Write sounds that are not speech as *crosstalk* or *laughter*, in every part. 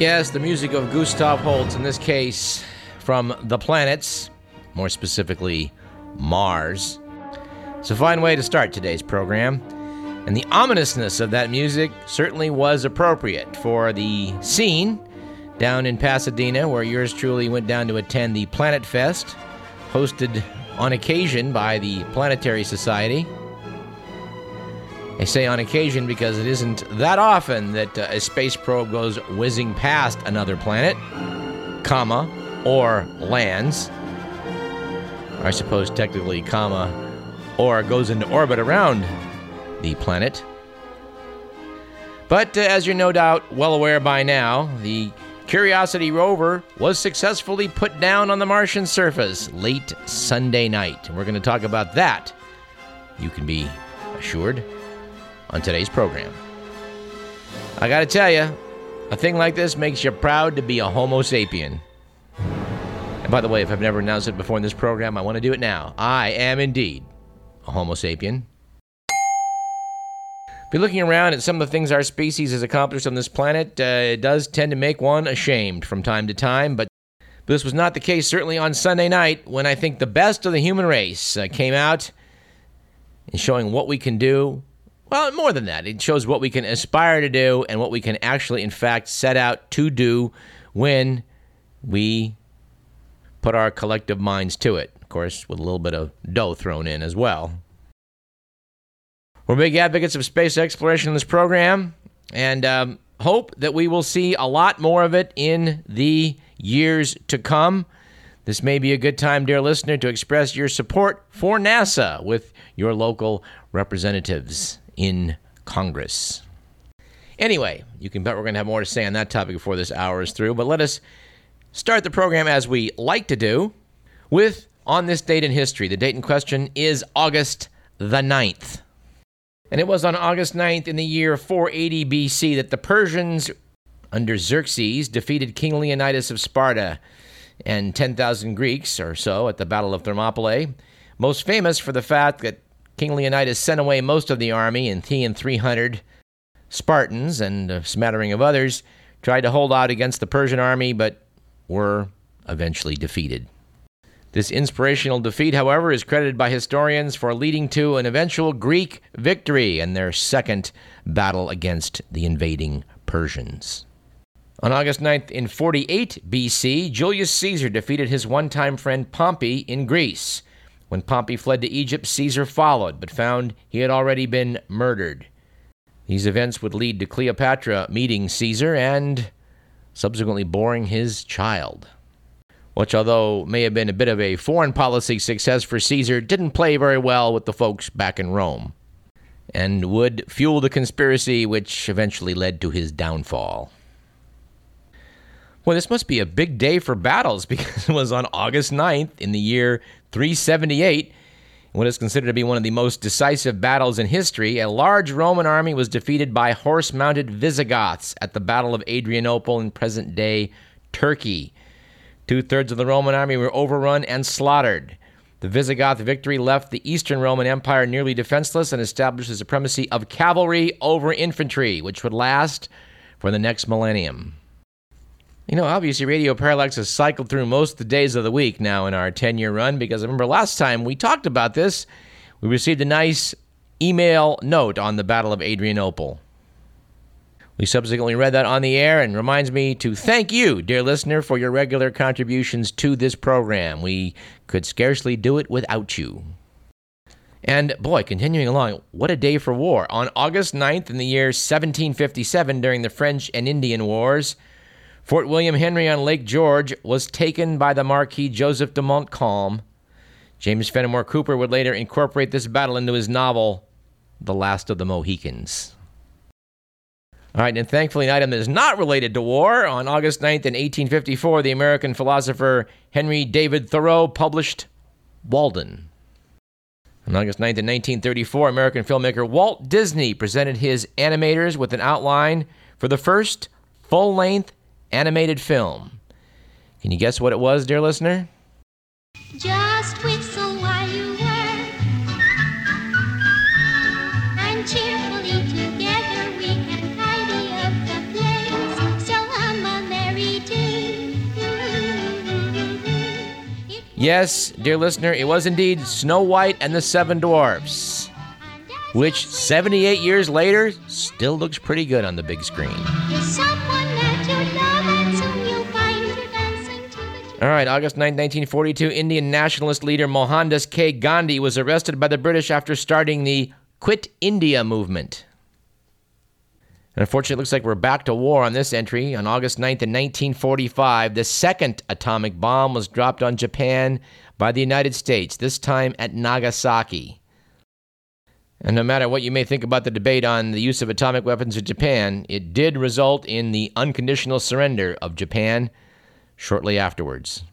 Yes, the music of Gustav Holst, in this case from the planets, more specifically Mars. It's a fine way to start today's program. And the ominousness of that music certainly was appropriate for the scene down in Pasadena, where yours truly went down to attend the Planet Fest, hosted on occasion by the Planetary Society. I say on occasion because it isn't that often that uh, a space probe goes whizzing past another planet, comma, or lands. I suppose technically, comma, or goes into orbit around the planet. But uh, as you're no doubt well aware by now, the Curiosity rover was successfully put down on the Martian surface late Sunday night. We're going to talk about that, you can be assured on today's program. I gotta tell you, a thing like this makes you proud to be a Homo sapien. And by the way, if I've never announced it before in this program, I want to do it now. I am indeed a Homo sapien. Be looking around at some of the things our species has accomplished on this planet, uh, it does tend to make one ashamed from time to time, but this was not the case certainly on Sunday night when I think the best of the human race uh, came out and showing what we can do well, more than that, it shows what we can aspire to do and what we can actually, in fact, set out to do when we put our collective minds to it. Of course, with a little bit of dough thrown in as well. We're big advocates of space exploration in this program and um, hope that we will see a lot more of it in the years to come. This may be a good time, dear listener, to express your support for NASA with your local representatives in Congress. Anyway, you can bet we're going to have more to say on that topic before this hour is through, but let us start the program as we like to do with on this date in history. The date in question is August the 9th. And it was on August 9th in the year 480 BC that the Persians under Xerxes defeated King Leonidas of Sparta and 10,000 Greeks or so at the Battle of Thermopylae, most famous for the fact that King Leonidas sent away most of the army, and he and 300 Spartans and a smattering of others tried to hold out against the Persian army, but were eventually defeated. This inspirational defeat, however, is credited by historians for leading to an eventual Greek victory in their second battle against the invading Persians. On August 9th, in 48 BC, Julius Caesar defeated his one time friend Pompey in Greece. When Pompey fled to Egypt, Caesar followed, but found he had already been murdered. These events would lead to Cleopatra meeting Caesar and subsequently boring his child. Which, although may have been a bit of a foreign policy success for Caesar, didn't play very well with the folks back in Rome, and would fuel the conspiracy which eventually led to his downfall. Well, this must be a big day for battles *laughs* because it was on August 9th in the year 378, what is considered to be one of the most decisive battles in history, a large Roman army was defeated by horse mounted Visigoths at the Battle of Adrianople in present day Turkey. Two thirds of the Roman army were overrun and slaughtered. The Visigoth victory left the Eastern Roman Empire nearly defenseless and established the supremacy of cavalry over infantry, which would last for the next millennium. You know, obviously, Radio Parallax has cycled through most of the days of the week now in our 10 year run because I remember last time we talked about this, we received a nice email note on the Battle of Adrianople. We subsequently read that on the air and reminds me to thank you, dear listener, for your regular contributions to this program. We could scarcely do it without you. And boy, continuing along, what a day for war. On August 9th in the year 1757, during the French and Indian Wars, Fort William Henry on Lake George was taken by the Marquis Joseph de Montcalm. James Fenimore Cooper would later incorporate this battle into his novel, The Last of the Mohicans. All right, and thankfully, an item that is not related to war. On August 9th, in 1854, the American philosopher Henry David Thoreau published Walden. On August 9th, in 1934, American filmmaker Walt Disney presented his animators with an outline for the first full length animated film. Can you guess what it was, dear listener? Just whistle while you work, and cheerfully together we can tidy up the place. So a merry. Yes, dear listener, it was indeed Snow White and the Seven Dwarfs, which 78 years later still looks pretty good on the big screen. All right, August 9, 1942, Indian nationalist leader Mohandas K. Gandhi was arrested by the British after starting the Quit India movement. And unfortunately, it looks like we're back to war on this entry. On August 9th, in 1945, the second atomic bomb was dropped on Japan by the United States, this time at Nagasaki. And no matter what you may think about the debate on the use of atomic weapons in Japan, it did result in the unconditional surrender of Japan shortly afterwards.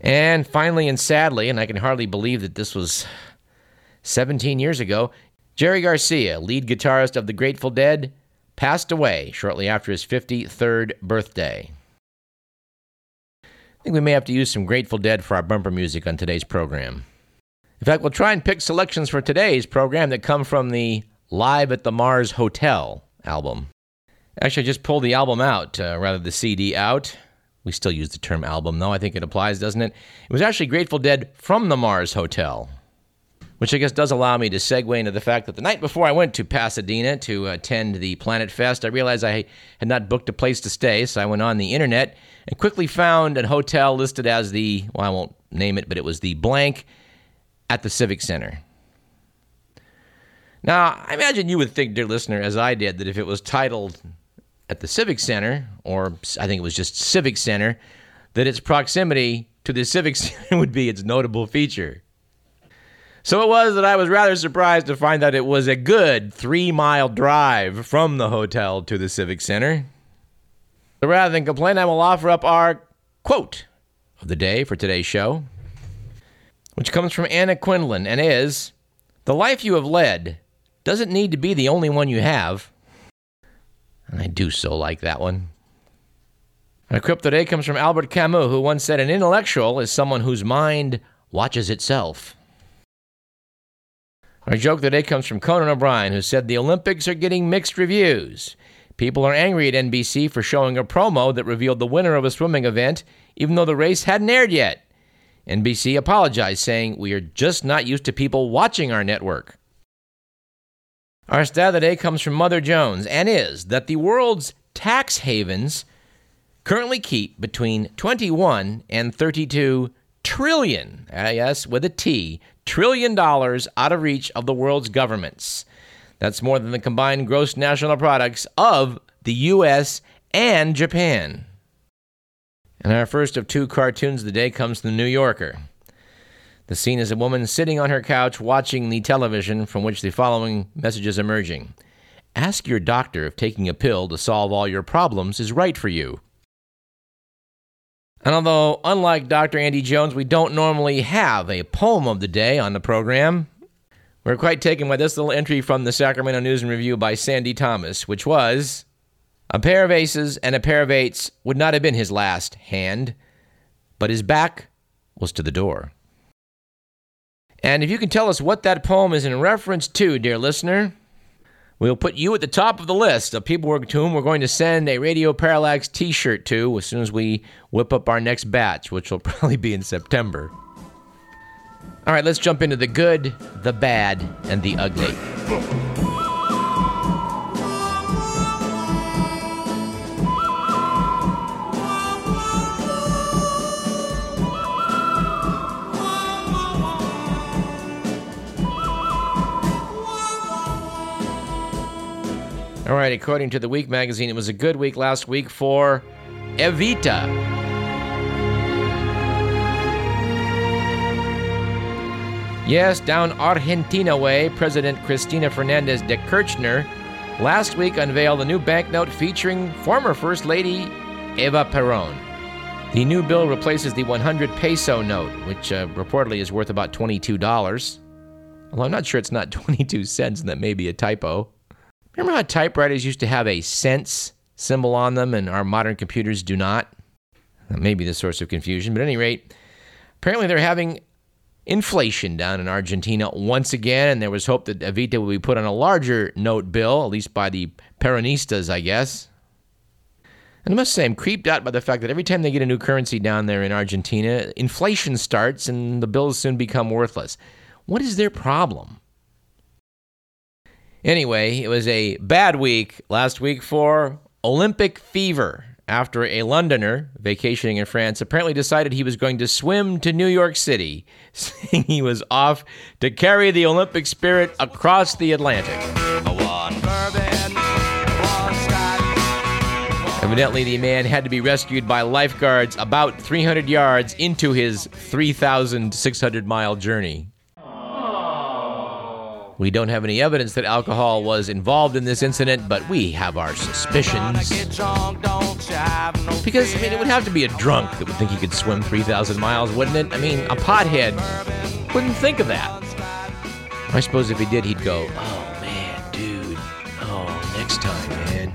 And finally and sadly, and I can hardly believe that this was 17 years ago, Jerry Garcia, lead guitarist of the Grateful Dead, passed away shortly after his 53rd birthday. I think we may have to use some Grateful Dead for our bumper music on today's program. In fact, we'll try and pick selections for today's program that come from the Live at the Mars Hotel album. Actually, I just pulled the album out, uh, rather the CD out. We still use the term album, though. I think it applies, doesn't it? It was actually Grateful Dead from the Mars Hotel, which I guess does allow me to segue into the fact that the night before I went to Pasadena to attend the Planet Fest, I realized I had not booked a place to stay, so I went on the internet and quickly found a hotel listed as the, well, I won't name it, but it was the blank at the Civic Center. Now, I imagine you would think, dear listener, as I did, that if it was titled at the Civic Center, or I think it was just Civic Center, that its proximity to the Civic *laughs* Center would be its notable feature. So it was that I was rather surprised to find that it was a good three mile drive from the hotel to the Civic Center. So rather than complain, I will offer up our quote of the day for today's show, which comes from Anna Quindlen and is The life you have led doesn't need to be the only one you have. And I do so like that one. Our quip today comes from Albert Camus, who once said, An intellectual is someone whose mind watches itself. Our joke today comes from Conan O'Brien, who said, The Olympics are getting mixed reviews. People are angry at NBC for showing a promo that revealed the winner of a swimming event, even though the race hadn't aired yet. NBC apologized, saying, We are just not used to people watching our network. Our stat of the day comes from Mother Jones and is that the world's tax havens currently keep between 21 and 32 trillion, yes, with a T, trillion dollars out of reach of the world's governments. That's more than the combined gross national products of the US and Japan. And our first of two cartoons of the day comes from the New Yorker. The scene is a woman sitting on her couch watching the television from which the following message is emerging. Ask your doctor if taking a pill to solve all your problems is right for you. And although, unlike Dr. Andy Jones, we don't normally have a poem of the day on the program, we're quite taken by this little entry from the Sacramento News and Review by Sandy Thomas, which was A pair of aces and a pair of eights would not have been his last hand, but his back was to the door. And if you can tell us what that poem is in reference to, dear listener, we'll put you at the top of the list of people to whom we're going to send a Radio Parallax t shirt to as soon as we whip up our next batch, which will *laughs* probably be in September. All right, let's jump into the good, the bad, and the ugly. All right, according to the Week magazine, it was a good week last week for Evita. Yes, down Argentina way, President Cristina Fernandez de Kirchner last week unveiled a new banknote featuring former First Lady Eva Peron. The new bill replaces the 100 peso note, which uh, reportedly is worth about $22. Although I'm not sure it's not *laughs* 22 cents, and that may be a typo. Remember how typewriters used to have a cents symbol on them and our modern computers do not? That may be the source of confusion, but at any rate, apparently they're having inflation down in Argentina once again, and there was hope that Evita would be put on a larger note bill, at least by the Peronistas, I guess. And I must say, I'm creeped out by the fact that every time they get a new currency down there in Argentina, inflation starts and the bills soon become worthless. What is their problem? Anyway, it was a bad week last week for Olympic fever after a Londoner vacationing in France apparently decided he was going to swim to New York City, *laughs* saying he was off to carry the Olympic spirit across the Atlantic. Evidently, the man had to be rescued by lifeguards about 300 yards into his 3,600 mile journey. We don't have any evidence that alcohol was involved in this incident, but we have our suspicions. Because, I mean, it would have to be a drunk that would think he could swim 3,000 miles, wouldn't it? I mean, a pothead wouldn't think of that. I suppose if he did, he'd go, oh man, dude, oh, next time, man.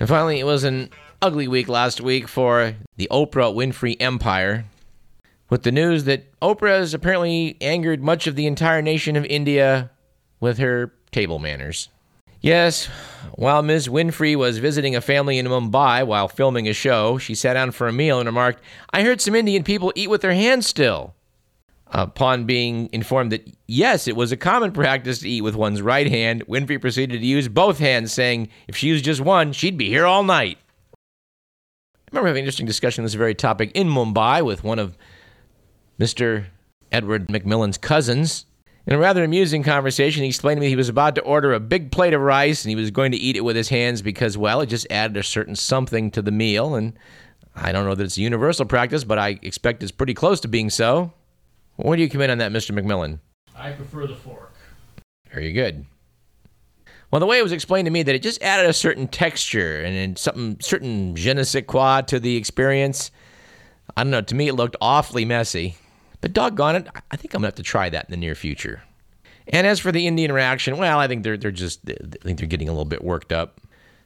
And finally, it was an ugly week last week for the Oprah Winfrey empire with the news that Oprah has apparently angered much of the entire nation of India with her table manners. Yes, while Ms. Winfrey was visiting a family in Mumbai while filming a show, she sat down for a meal and remarked, I heard some Indian people eat with their hands still. Upon being informed that yes, it was a common practice to eat with one's right hand, Winfrey proceeded to use both hands, saying if she used just one, she'd be here all night. I remember having an interesting discussion on this very topic in Mumbai with one of Mr. Edward McMillan's cousins. In a rather amusing conversation, he explained to me he was about to order a big plate of rice and he was going to eat it with his hands because, well, it just added a certain something to the meal. And I don't know that it's a universal practice, but I expect it's pretty close to being so. Where do you come in on that, Mr. McMillan? I prefer the fork. Very good. Well, the way it was explained to me that it just added a certain texture and something certain je ne sais quoi to the experience. I don't know. To me, it looked awfully messy. But doggone it, I think I'm gonna have to try that in the near future. And as for the Indian reaction, well, I think they're they're just I think they're getting a little bit worked up.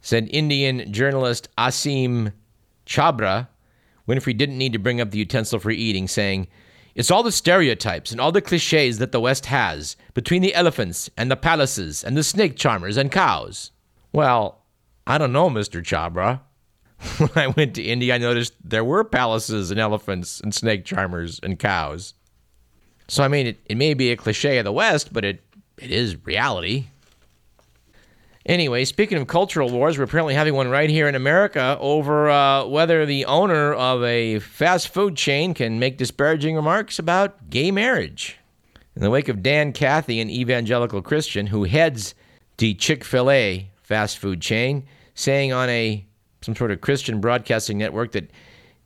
Said Indian journalist Aseem Chhabra, Winfrey didn't need to bring up the utensil for eating, saying, "It's all the stereotypes and all the cliches that the West has between the elephants and the palaces and the snake charmers and cows." Well, I don't know, Mr. Chhabra. *laughs* when I went to India, I noticed there were palaces and elephants and snake charmers and cows. So, I mean, it, it may be a cliche of the West, but it, it is reality. Anyway, speaking of cultural wars, we're apparently having one right here in America over uh, whether the owner of a fast food chain can make disparaging remarks about gay marriage. In the wake of Dan Cathy, an evangelical Christian who heads the Chick fil A fast food chain, saying on a some sort of Christian broadcasting network that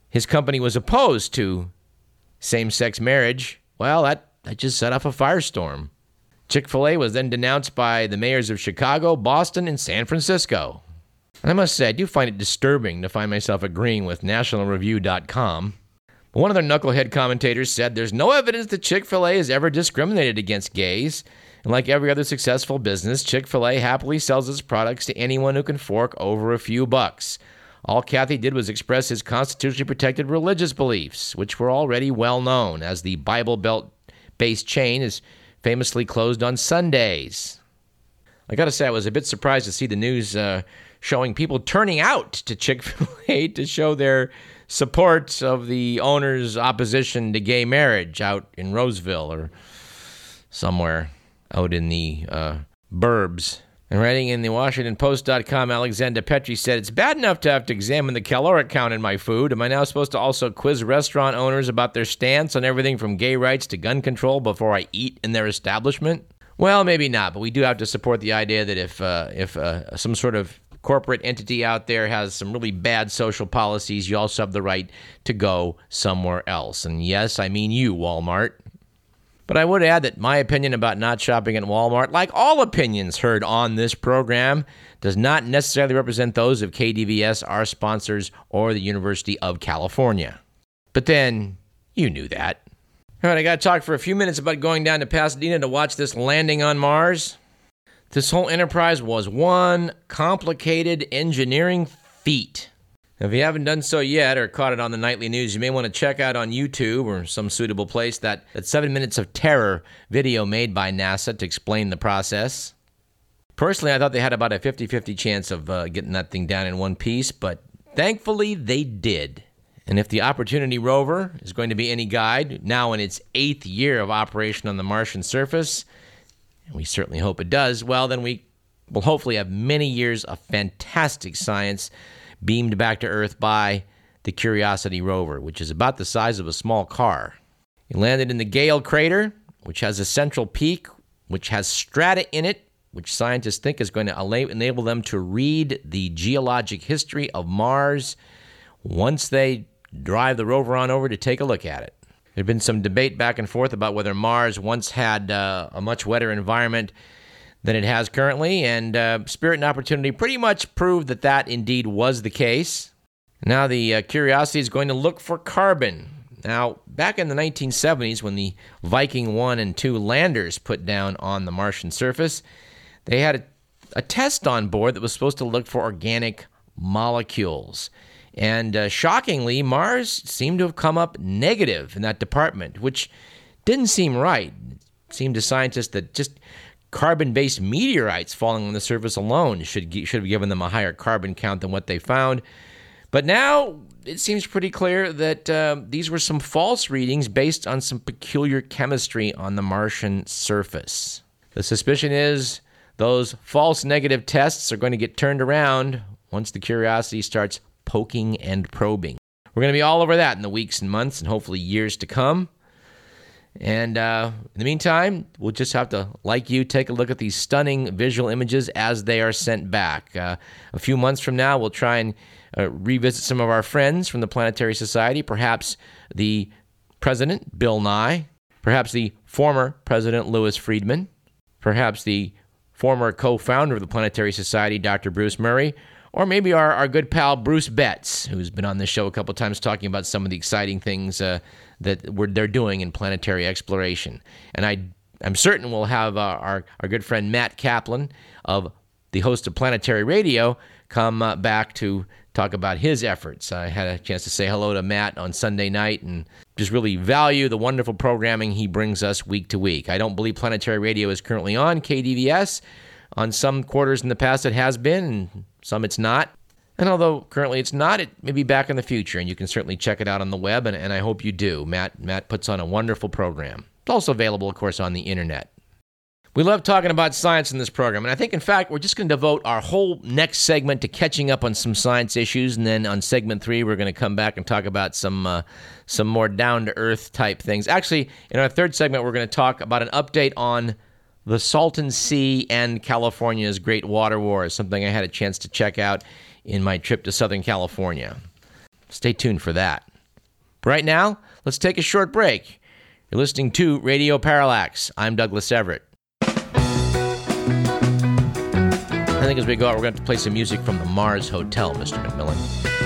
his company was opposed to same sex marriage, well, that, that just set off a firestorm. Chick fil A was then denounced by the mayors of Chicago, Boston, and San Francisco. And I must say, I do find it disturbing to find myself agreeing with NationalReview.com. One of their knucklehead commentators said there's no evidence that Chick fil A has ever discriminated against gays. And like every other successful business, Chick fil A happily sells its products to anyone who can fork over a few bucks. All Cathy did was express his constitutionally protected religious beliefs, which were already well known, as the Bible Belt based chain is famously closed on Sundays. I gotta say, I was a bit surprised to see the news uh, showing people turning out to Chick fil A *laughs* to show their support of the owner's opposition to gay marriage out in Roseville or somewhere out in the uh, burbs. And writing in the WashingtonPost.com, Alexander Petri said, It's bad enough to have to examine the caloric count in my food. Am I now supposed to also quiz restaurant owners about their stance on everything from gay rights to gun control before I eat in their establishment? Well, maybe not, but we do have to support the idea that if, uh, if uh, some sort of corporate entity out there has some really bad social policies, you also have the right to go somewhere else. And yes, I mean you, Walmart. But I would add that my opinion about not shopping at Walmart, like all opinions heard on this program, does not necessarily represent those of KDVS, our sponsors, or the University of California. But then, you knew that. All right, I got to talk for a few minutes about going down to Pasadena to watch this landing on Mars. This whole enterprise was one complicated engineering feat. If you haven't done so yet or caught it on the nightly news, you may want to check out on YouTube or some suitable place that, that seven minutes of terror video made by NASA to explain the process. Personally, I thought they had about a 50 50 chance of uh, getting that thing down in one piece, but thankfully they did. And if the Opportunity rover is going to be any guide, now in its eighth year of operation on the Martian surface, and we certainly hope it does, well, then we will hopefully have many years of fantastic science beamed back to Earth by the Curiosity rover, which is about the size of a small car. It landed in the Gale crater, which has a central peak, which has strata in it, which scientists think is going to enable them to read the geologic history of Mars once they drive the rover on over to take a look at it. There'd been some debate back and forth about whether Mars once had uh, a much wetter environment than it has currently, and uh, Spirit and Opportunity pretty much proved that that indeed was the case. Now, the uh, Curiosity is going to look for carbon. Now, back in the 1970s, when the Viking 1 and 2 landers put down on the Martian surface, they had a, a test on board that was supposed to look for organic molecules. And uh, shockingly, Mars seemed to have come up negative in that department, which didn't seem right. It seemed to scientists that just carbon based meteorites falling on the surface alone should, should have given them a higher carbon count than what they found. But now it seems pretty clear that uh, these were some false readings based on some peculiar chemistry on the Martian surface. The suspicion is those false negative tests are going to get turned around once the Curiosity starts poking and probing. We're going to be all over that in the weeks and months and hopefully years to come. And uh, in the meantime, we'll just have to, like you, take a look at these stunning visual images as they are sent back. Uh, a few months from now, we'll try and uh, revisit some of our friends from the Planetary Society, perhaps the president, Bill Nye, perhaps the former president, Louis Friedman, perhaps the former co founder of the Planetary Society, Dr. Bruce Murray, or maybe our, our good pal Bruce Betts, who's been on this show a couple times talking about some of the exciting things uh, that we're, they're doing in planetary exploration. And I, I'm certain we'll have uh, our, our good friend Mat Kaplan of the host of Planetary Radio come uh, back to talk about his efforts. I had a chance to say hello to Mat on Sunday night and just really value the wonderful programming he brings us week to week. I don't believe Planetary Radio is currently on KDVS. On some quarters in the past, it has been, some it's not. And although currently it's not, it may be back in the future, and you can certainly check it out on the web, and, and I hope you do. Mat, Mat puts on a wonderful program. It's also available, of course, on the internet. We love talking about science in this program, and I think, in fact, we're just going to devote our whole next segment to catching up on some science issues, and then on segment three, we're going to come back and talk about some uh, some more down to earth type things. Actually, in our third segment, we're going to talk about an update on the Salton Sea and California's Great Water War, is something I had a chance to check out in my trip to Southern California. Stay tuned for that. right now, let's take a short break. You're listening to Radio Parallax. I'm Douglas Everett. I think as we go out, we're going to, to play some music from the Mars Hotel, Mr. McMillan.